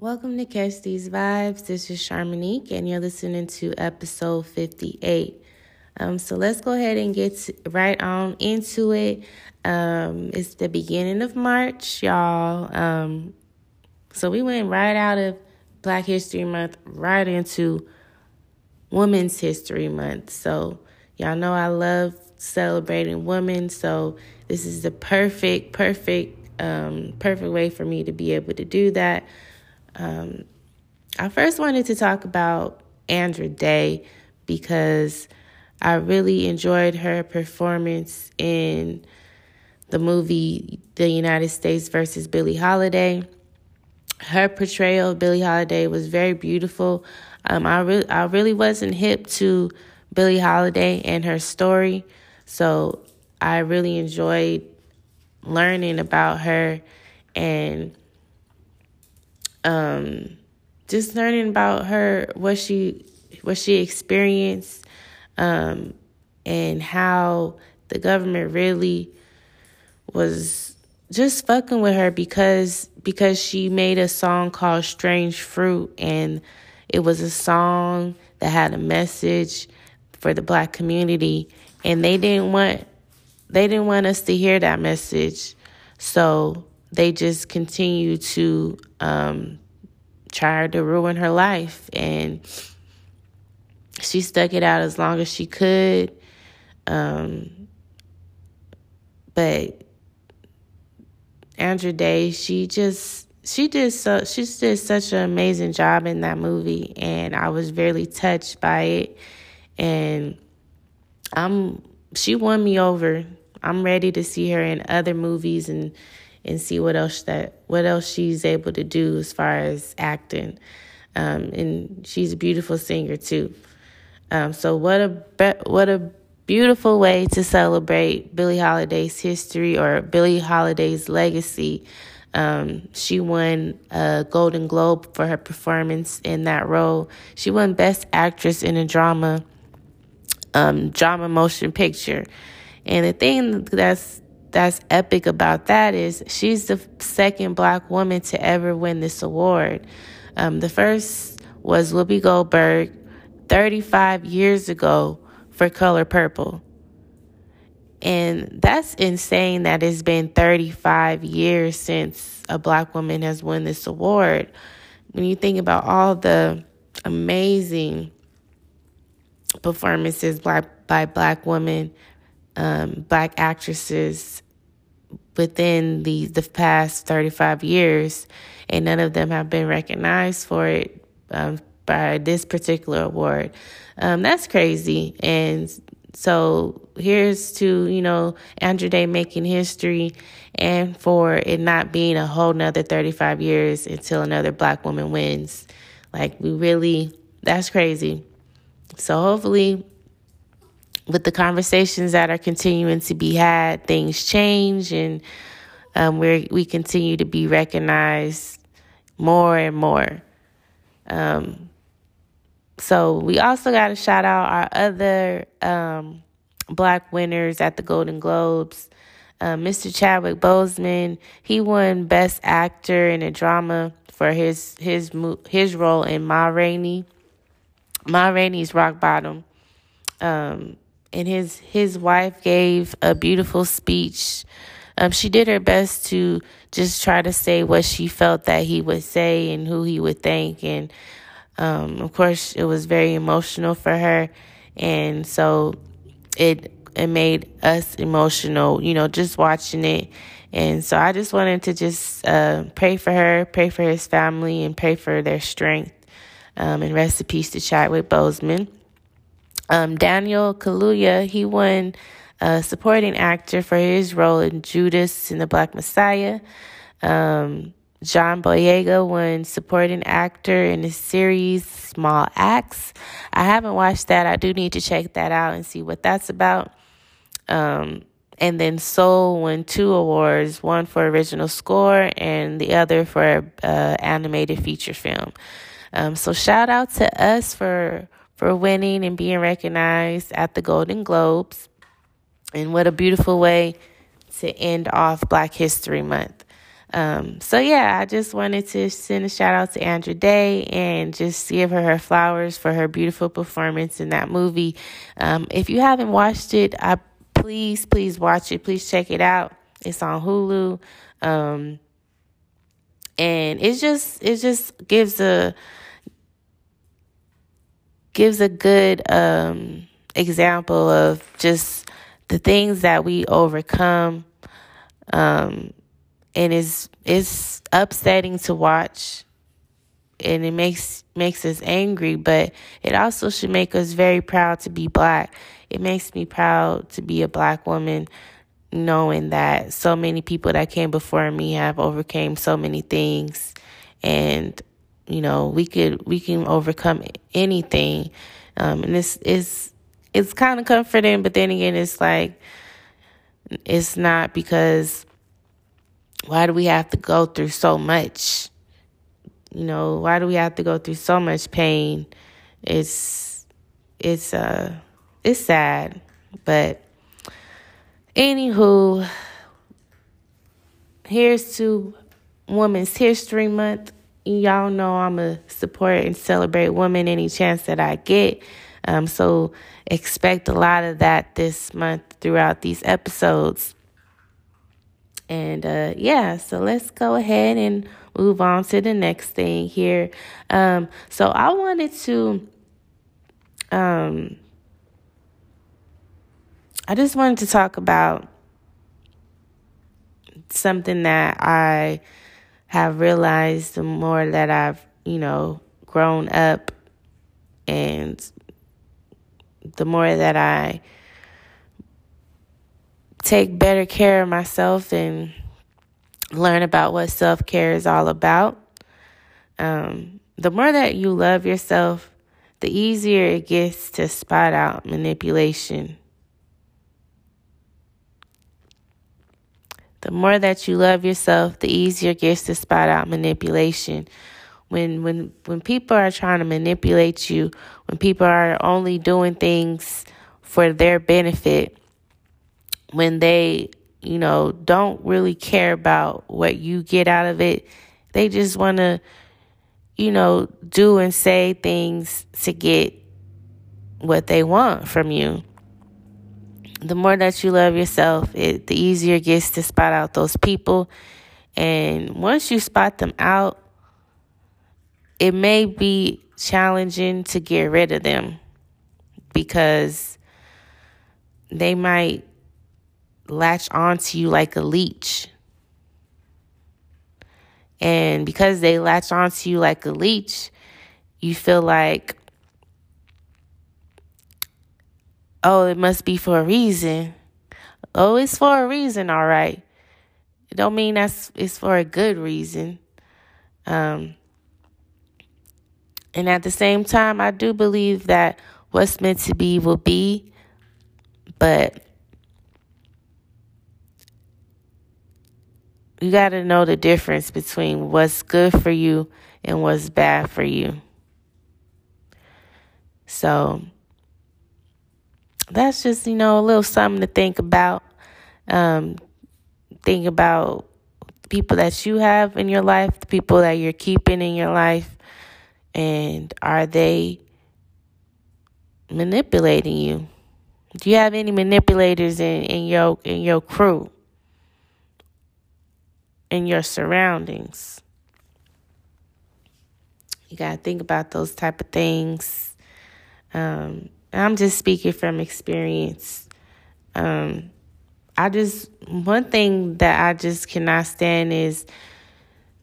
Welcome to Catch These Vibes. This is Charmonique, and you're listening to episode 58. Um, so let's go ahead and get right on into it. Um, it's the beginning of March, y'all. Um, so we went right out of Black History Month right into Women's History Month. So y'all know I love celebrating women. So this is the perfect, perfect, um, perfect way for me to be able to do that. Um, I first wanted to talk about Andra Day because I really enjoyed her performance in the movie The United States versus Billie Holiday. Her portrayal of Billie Holiday was very beautiful. Um, I really, I really wasn't hip to Billie Holiday and her story, so I really enjoyed learning about her and um, just learning about her, what she what she experienced, um, and how the government really was just fucking with her because because she made a song called Strange Fruit and it was a song that had a message for the black community and they didn't want they didn't want us to hear that message. So they just continue to um, try to ruin her life. And she stuck it out as long as she could. Um, but Andra Day, she just she did so she did such an amazing job in that movie and I was very touched by it and I'm she won me over. I'm ready to see her in other movies and and see what else that what else she's able to do as far as acting. Um, and she's a beautiful singer too. Um, so what a what a beautiful way to celebrate Billie Holiday's history or Billie Holiday's legacy. Um, she won a Golden Globe for her performance in that role. She won Best Actress in a Drama, um, Drama Motion Picture. And the thing that's that's epic about that is she's the second black woman to ever win this award. Um, the first was Whoopi Goldberg 35 years ago for Color Purple. And that's insane that it's been 35 years since a black woman has won this award. When you think about all the amazing performances black, by black women um, black actresses within the the past 35 years, and none of them have been recognized for it um, by this particular award. Um, that's crazy, and so here's to you know Andra Day making history, and for it not being a whole nother 35 years until another black woman wins. Like we really, that's crazy. So hopefully with the conversations that are continuing to be had, things change and um, we we continue to be recognized more and more. Um, so we also got to shout out our other um, black winners at the Golden Globes. Uh, Mr. Chadwick Boseman, he won Best Actor in a Drama for his his his role in Ma Rainey. Ma Rainey's Rock Bottom. Um, and his his wife gave a beautiful speech. Um, she did her best to just try to say what she felt that he would say and who he would thank, and um, of course, it was very emotional for her, and so it it made us emotional, you know, just watching it. And so I just wanted to just uh, pray for her, pray for his family, and pray for their strength. Um, and rest in peace to Chadwick Boseman. Um, Daniel Kaluuya, he won a supporting actor for his role in Judas and the Black Messiah. Um, John Boyega won supporting actor in the series Small Axe. I haven't watched that. I do need to check that out and see what that's about. Um, and then Soul won two awards, one for original score and the other for uh, animated feature film. Um, so shout out to us for for winning and being recognized at the Golden Globes. And what a beautiful way to end off Black History Month. Um, so yeah, I just wanted to send a shout out to Andra Day and just give her her flowers for her beautiful performance in that movie. Um, if you haven't watched it, I please, please watch it. Please check it out. It's on Hulu. Um, and it just it just gives a gives a good um, example of just the things that we overcome um, and it's it's upsetting to watch and it makes makes us angry but it also should make us very proud to be black. It makes me proud to be a black woman knowing that so many people that came before me have overcame so many things and you know we could we can overcome anything um, and this is it's kind of comforting but then again it's like it's not because why do we have to go through so much? You know, why do we have to go through so much pain? It's it's uh it's sad. But anywho, here's to Women's History Month. Y'all know I'm a support and celebrate women any chance that I get. Um, so expect a lot of that this month throughout these episodes. And uh, yeah, so let's go ahead and move on to the next thing here. Um, so I wanted to, um, I just wanted to talk about something that I have realized the more that I've, you know, grown up and the more that I take better care of myself and learn about what self care is all about. Um, the more that you love yourself, the easier it gets to spot out manipulation. The more that you love yourself, the easier it gets to spot out manipulation. When when when people are trying to manipulate you, when people are only doing things for their benefit, when they, you know, don't really care about what you get out of it. They just want to, you know, do and say things to get what they want from you. The more that you love yourself, it, the easier it gets to spot out those people. And once you spot them out, it may be challenging to get rid of them because they might latch onto you like a leech. And because they latch onto you like a leech, you feel like, oh, it must be for a reason. Oh, it's for a reason, all right. It don't mean that's it's for a good reason. Um, and at the same time, I do believe that what's meant to be will be, but you got to know the difference between what's good for you and what's bad for you. So that's just, you know, a little something to think about. Um, think about people that you have in your life, the people that you're keeping in your life, and are they manipulating you? Do you have any manipulators in, in your in your crew? in your surroundings. You got to think about those type of things. Um, I'm just speaking from experience. Um, I just, one thing that I just cannot stand is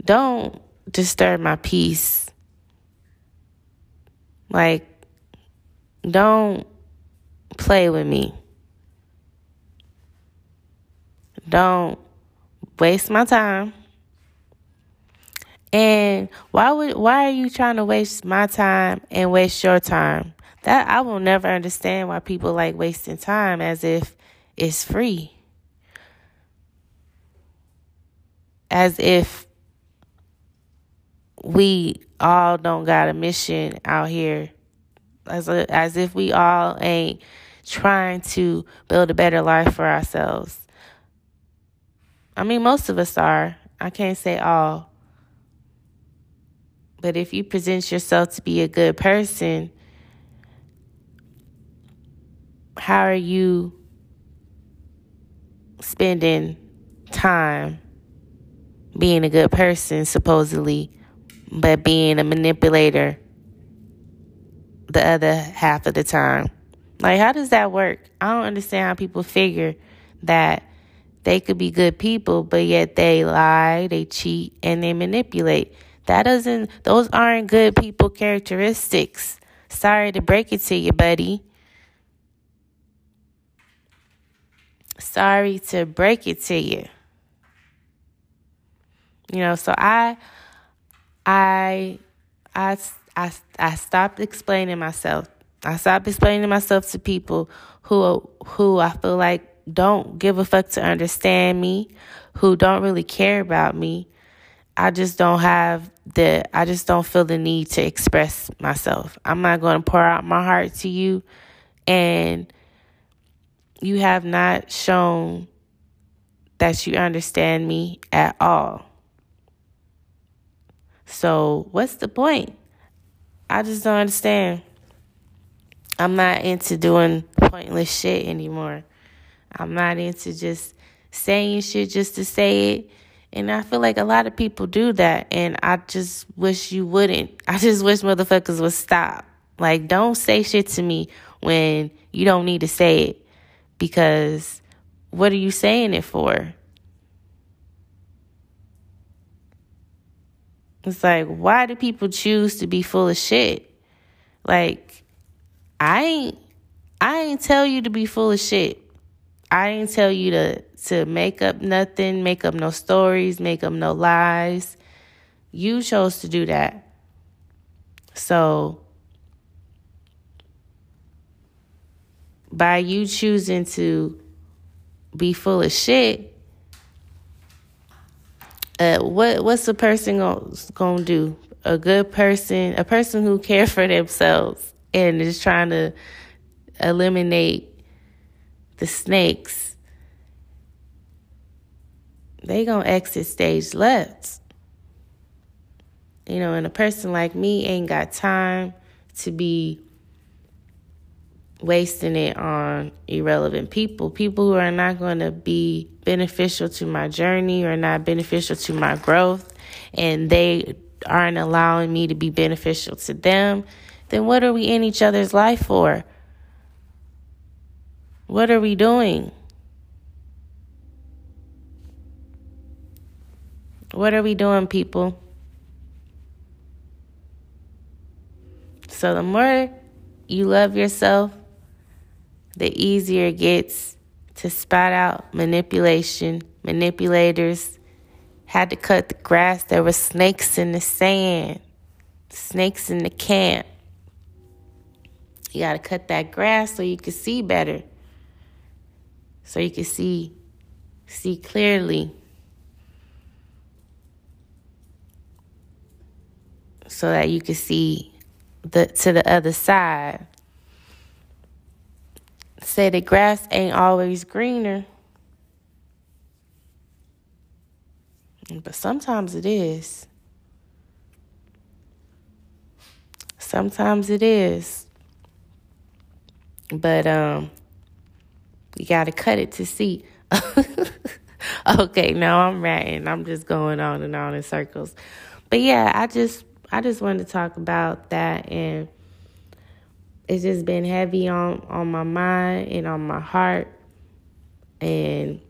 don't disturb my peace. Like, don't play with me. Don't waste my time. And why would why are you trying to waste my time and waste your time? That I will never understand why people like wasting time as if it's free. As if we all don't got a mission out here. As a, as if we all ain't trying to build a better life for ourselves. I mean, most of us are. I can't say all. But if you present yourself to be a good person, how are you spending time being a good person, supposedly, but being a manipulator the other half of the time? Like, how does that work? I don't understand how people figure that they could be good people, but yet they lie, they cheat, and they manipulate. That doesn't, those aren't good people characteristics. Sorry to break it to you, buddy. Sorry to break it to you. You know, so I, I, I, I, I stopped explaining myself. I stopped explaining myself to people who, who I feel like don't give a fuck to understand me, who don't really care about me. I just don't have the, I just don't feel the need to express myself. I'm not going to pour out my heart to you. And you have not shown that you understand me at all. So, what's the point? I just don't understand. I'm not into doing pointless shit anymore. I'm not into just saying shit just to say it. And I feel like a lot of people do that. And I just wish you wouldn't. I just wish motherfuckers would stop. Like, don't say shit to me when you don't need to say it. Because what are you saying it for? It's like, why do people choose to be full of shit? Like, I ain't, I ain't tell you to be full of shit. I didn't tell you to to make up nothing, make up no stories, make up no lies. You chose to do that. So by you choosing to be full of shit, uh, what what's a person gonna, gonna do? A good person, a person who cares for themselves and is trying to eliminate the snakes, they gonna exit stage left. You know, and a person like me ain't got time to be wasting it on irrelevant people, people who are not going to be beneficial to my journey or not beneficial to my growth, and they aren't allowing me to be beneficial to them, then what are we in each other's life for? What are we doing? What are we doing, people? So, the more you love yourself, the easier it gets to spot out manipulation, manipulators. Had to cut the grass. There were snakes in the sand, snakes in the camp. You got to cut that grass so you can see better so you can see see clearly so that you can see the to the other side say the grass ain't always greener but sometimes it is sometimes it is but um you got to cut it to see. okay, now I'm ranting. I'm just going on and on in circles. But yeah, I just I just wanted to talk about that and it's just been heavy on on my mind and on my heart and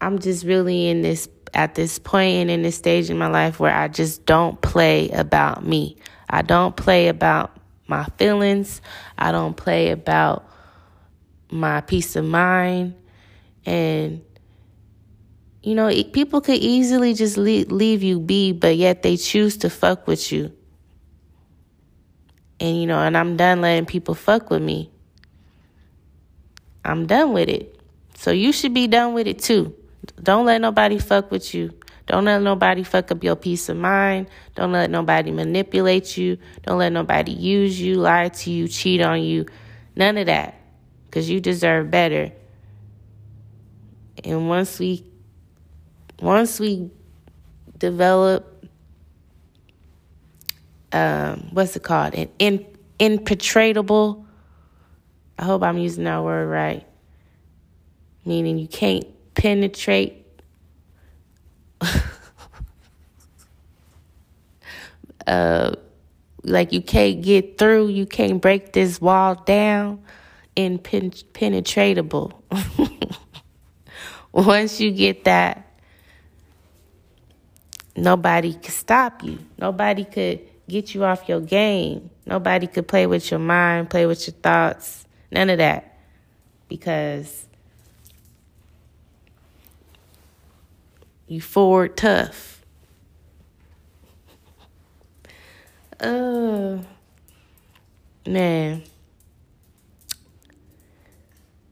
I'm just really in this at this point and in this stage in my life where I just don't play about me. I don't play about my feelings. I don't play about my peace of mind. And, you know, people could easily just leave, leave you be, but yet they choose to fuck with you. And, you know, and I'm done letting people fuck with me. I'm done with it. So you should be done with it too. Don't let nobody fuck with you. Don't let nobody fuck up your peace of mind. Don't let nobody manipulate you. Don't let nobody use you, lie to you, cheat on you. None of that. Because you deserve better. And once we once we develop, um, what's it called? An in, impenetrable. I hope I'm using that word right. Meaning you can't penetrate. uh, like you can't get through, you can't break this wall down. Impenetratable. Once you get that, nobody could stop you. Nobody could get you off your game. Nobody could play with your mind, play with your thoughts. None of that. Because you forward tough. Oh, man.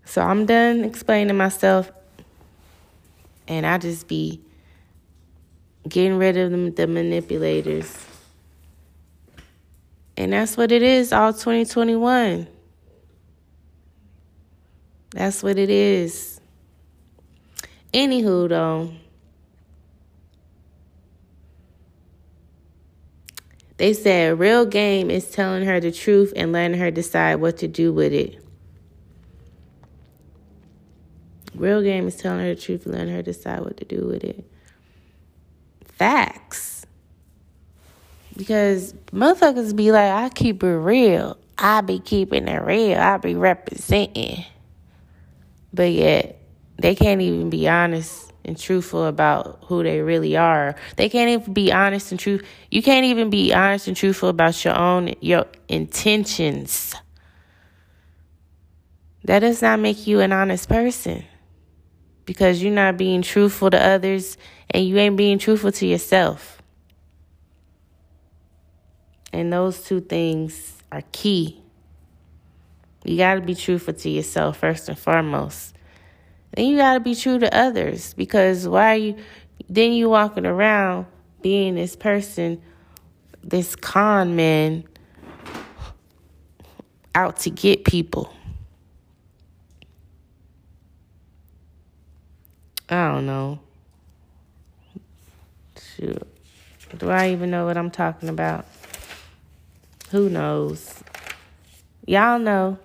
So I'm done explaining myself and I just be getting rid of them, the manipulators. And that's what it is all 2021. That's what it is. Anywho, though, they said real game is telling her the truth and letting her decide what to do with it. Real game is telling her the truth and letting her decide what to do with it. Facts. Because motherfuckers be like, I keep it real. I be keeping it real. I be representing. But yet, they can't even be honest and truthful about who they really are. They can't even be honest and true. You can't even be honest and truthful about your own your intentions. That does not make you an honest person because you're not being truthful to others and you ain't being truthful to yourself. And those two things are key. You got to be truthful to yourself first and foremost. Then you got to be true to others because why are you then you walking around being this person, this con man out to get people. I don't know. Shoot. Do I even know what I'm talking about? Who knows? Y'all know.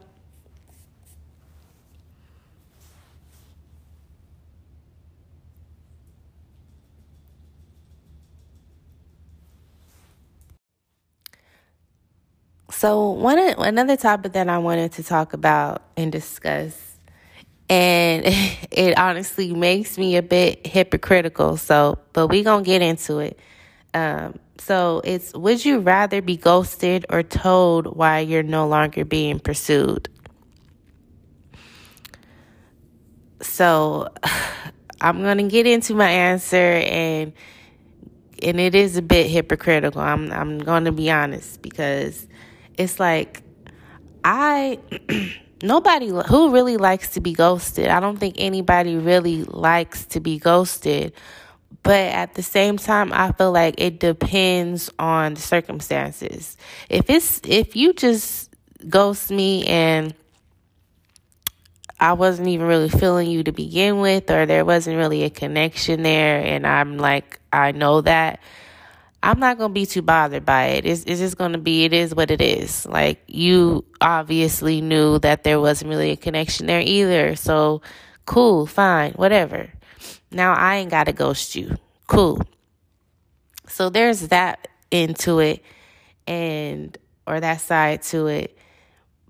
So one another topic that I wanted to talk about and discuss and it honestly makes me a bit hypocritical. So, but we gonna get into it. Um, so it's would you rather be ghosted or told why you're no longer being pursued? So I'm gonna get into my answer and and it is a bit hypocritical. I'm I'm gonna be honest because it's like I nobody who really likes to be ghosted. I don't think anybody really likes to be ghosted. But at the same time, I feel like it depends on the circumstances. If it's if you just ghost me and I wasn't even really feeling you to begin with, or there wasn't really a connection there, and I'm like, I know that, I'm not to be too bothered by it. It's, it's just to be, it is what it is. Like, you obviously knew that there wasn't really a connection there either. So, cool, fine, whatever. Now I ain't got to ghost you. Cool. So, there's that into it, and, or that side to it.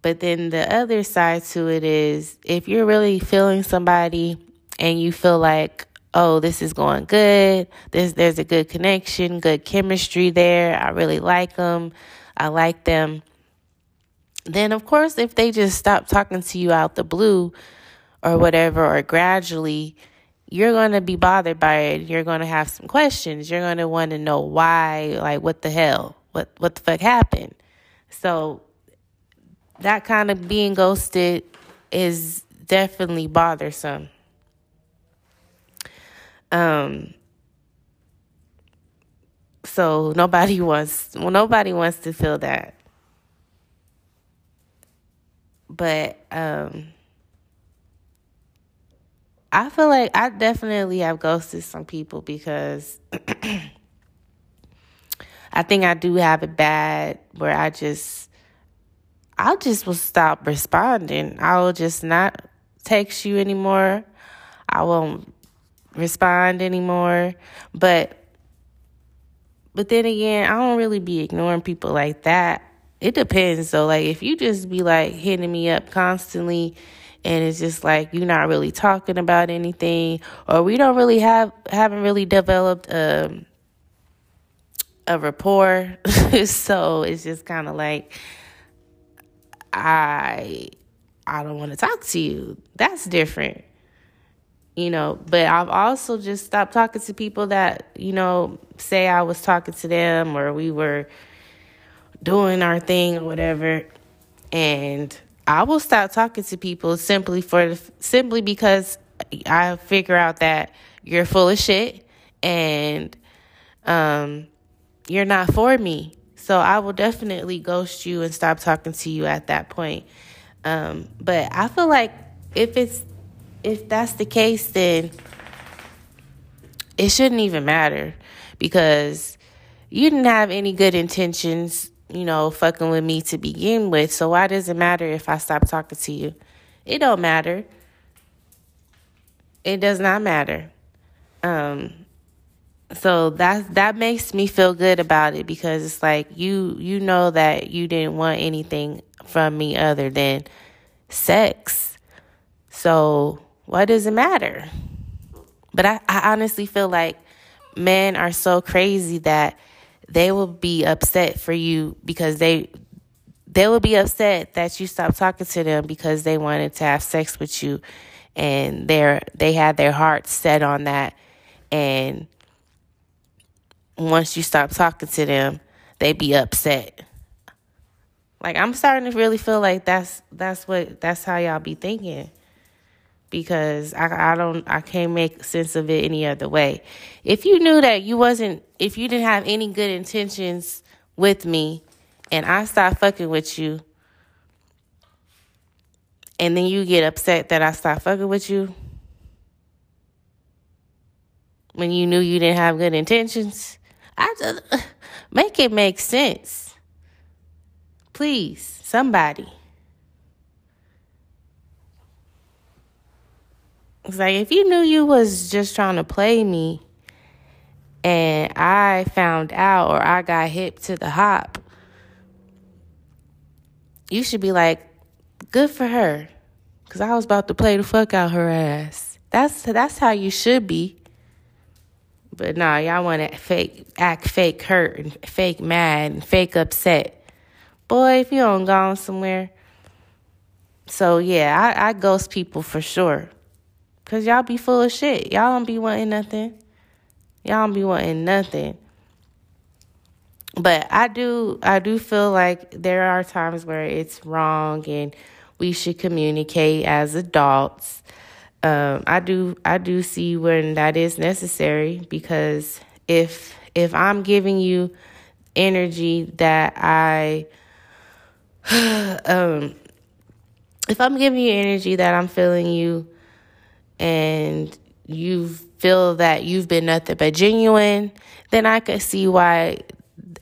But then the other side to it is if you're really feeling somebody and you feel like, oh, this is going good. There's there's a good connection, good chemistry there. I really like them. I like them. Then of course, if they just stop talking to you out the blue or whatever or gradually, you're going to be bothered by it. You're going to have some questions. You're going to want to know why, like what the hell? What what the fuck happened? So that kind of being ghosted is definitely bothersome. Um, so nobody wants well nobody wants to feel that. But um I feel like I definitely have ghosted some people because I think I do have it bad where I just I just will stop responding. I will just not text you anymore. I won't respond anymore. But but then again, I don't really be ignoring people like that. It depends though. Like if you just be like hitting me up constantly and it's just like you're not really talking about anything or we don't really have haven't really developed um, a rapport. so it's just kind of like I I don't want to talk to you. That's different. You know, but I've also just stopped talking to people that, you know, say I was talking to them or we were doing our thing or whatever and I will stop talking to people simply for simply because I figure out that you're full of shit and um you're not for me. So I will definitely ghost you and stop talking to you at that point. Um, but I feel like if it's if that's the case, then it shouldn't even matter because you didn't have any good intentions, you know, fucking with me to begin with. So why does it matter if I stop talking to you? It don't matter. It does not matter. Um, so that that makes me feel good about it because it's like you you know that you didn't want anything from me other than sex. So what does it matter? But I, I honestly feel like men are so crazy that they will be upset for you because they they will be upset that you stopped talking to them because they wanted to have sex with you and they're they had their heart set on that and once you stop talking to them, they be upset. Like I'm starting to really feel like that's that's what that's how y'all be thinking. Because I I don't I can't make sense of it any other way. If you knew that you wasn't if you didn't have any good intentions with me and I start fucking with you and then you get upset that I start fucking with you when you knew you didn't have good intentions, I just make it make sense. Please, somebody. It's like if you knew you was just trying to play me and I found out or I got hip to the hop, you should be like, good for her. Cause I was about to play the fuck out her ass. That's that's how you should be. But nah, y'all want to fake, act fake hurt and fake mad and fake upset. Boy, if you don't gone somewhere. So yeah, I, I ghost people for sure. Cause y'all be full of shit. Y'all don't be wanting nothing. Y'all don't be wanting nothing. But I do I do feel like there are times where it's wrong and we should communicate as adults um, I do I do see when that is necessary because if if I'm giving you energy that I um if I'm giving you energy that I'm feeling you and you feel that you've been nothing but genuine, then I could see why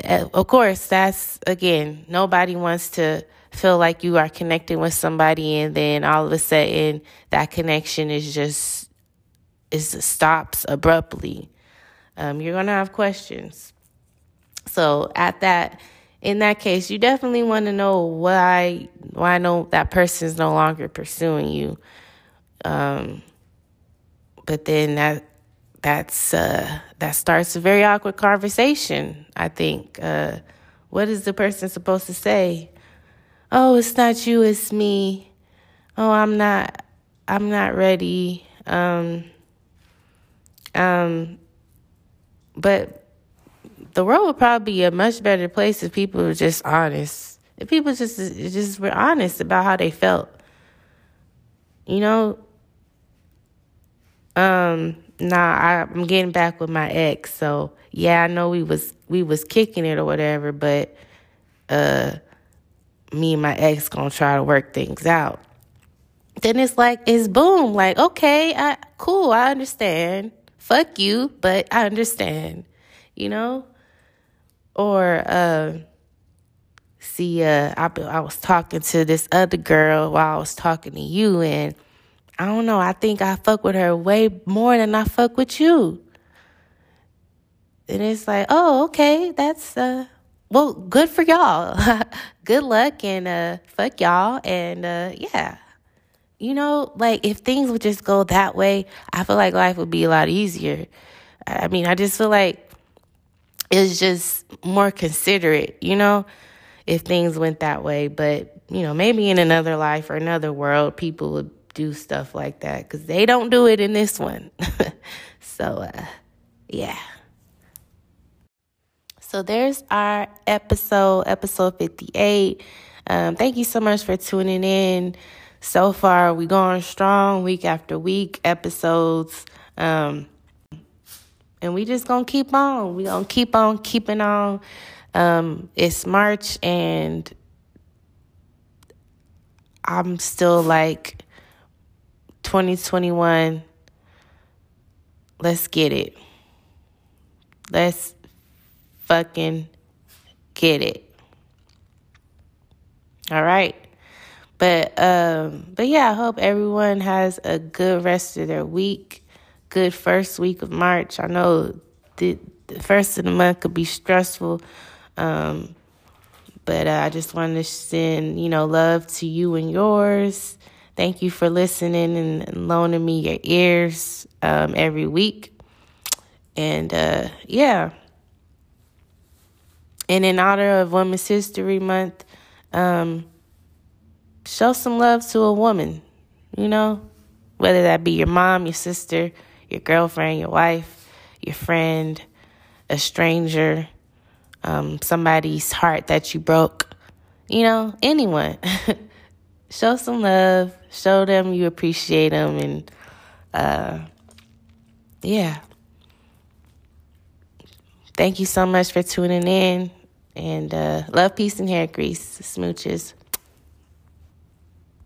eh, of course that's again nobody wants to feel like you are connecting with somebody and then all of a sudden that connection is just is stops abruptly. Um, you're gonna have questions. So at that in that case you definitely want to know why why no that person is no longer pursuing you. Um, but then that that's uh, that starts a very awkward conversation i think uh, what is the person supposed to say oh, it's not you, it's me. Oh, I'm not, I'm not ready. Um, um, but the world would probably be a much better place if people were just honest. If people just just were honest about how they felt. You know, um, nah, I, I'm getting back with my ex, so yeah, I know we was we was kicking it or whatever, but uh me and my ex gonna try to work things out. then it's like it's boom like okay I, cool i understand fuck you but i understand you know or uh see uh I, I was talking to this other girl while i was talking to you and i don't know. I think i fuck with her way more than i fuck with you. And it's like oh okay. That's uh well good for y'all. Good luck and uh fuck y'all. And uh yeah. You know, like if things would just go that way, I feel like life would be a lot easier. I mean, I just feel like it's just more considerate, you know, if things went that way. But, you know, maybe in another life or another world, people would do stuff like that because they don't do it in this one. so, uh, yeah. So there's our episode, episode 58. Um, thank you so much for tuning in so far we going strong week after week episodes um, and we just gonna keep on we gonna keep on keeping on um, it's march and i'm still like 2021 let's get it let's fucking get it all right but um, but yeah, I hope everyone has a good rest of their week. Good first week of March. I know the, the first of the month could be stressful. Um, but uh, I just wanted to send, you know, love to you and yours. Thank you for listening and loaning me your ears um, every week. And uh, yeah. And in honor of Women's History Month, um, show some love to a woman, you know, whether that be your mom, your sister, your girlfriend, your wife, your friend, a stranger, um, somebody's heart that you broke, you know, anyone. show some love, show them you appreciate them, and uh, yeah. Thank you so much for tuning in. And uh, love, peace, and hair grease. Smooches.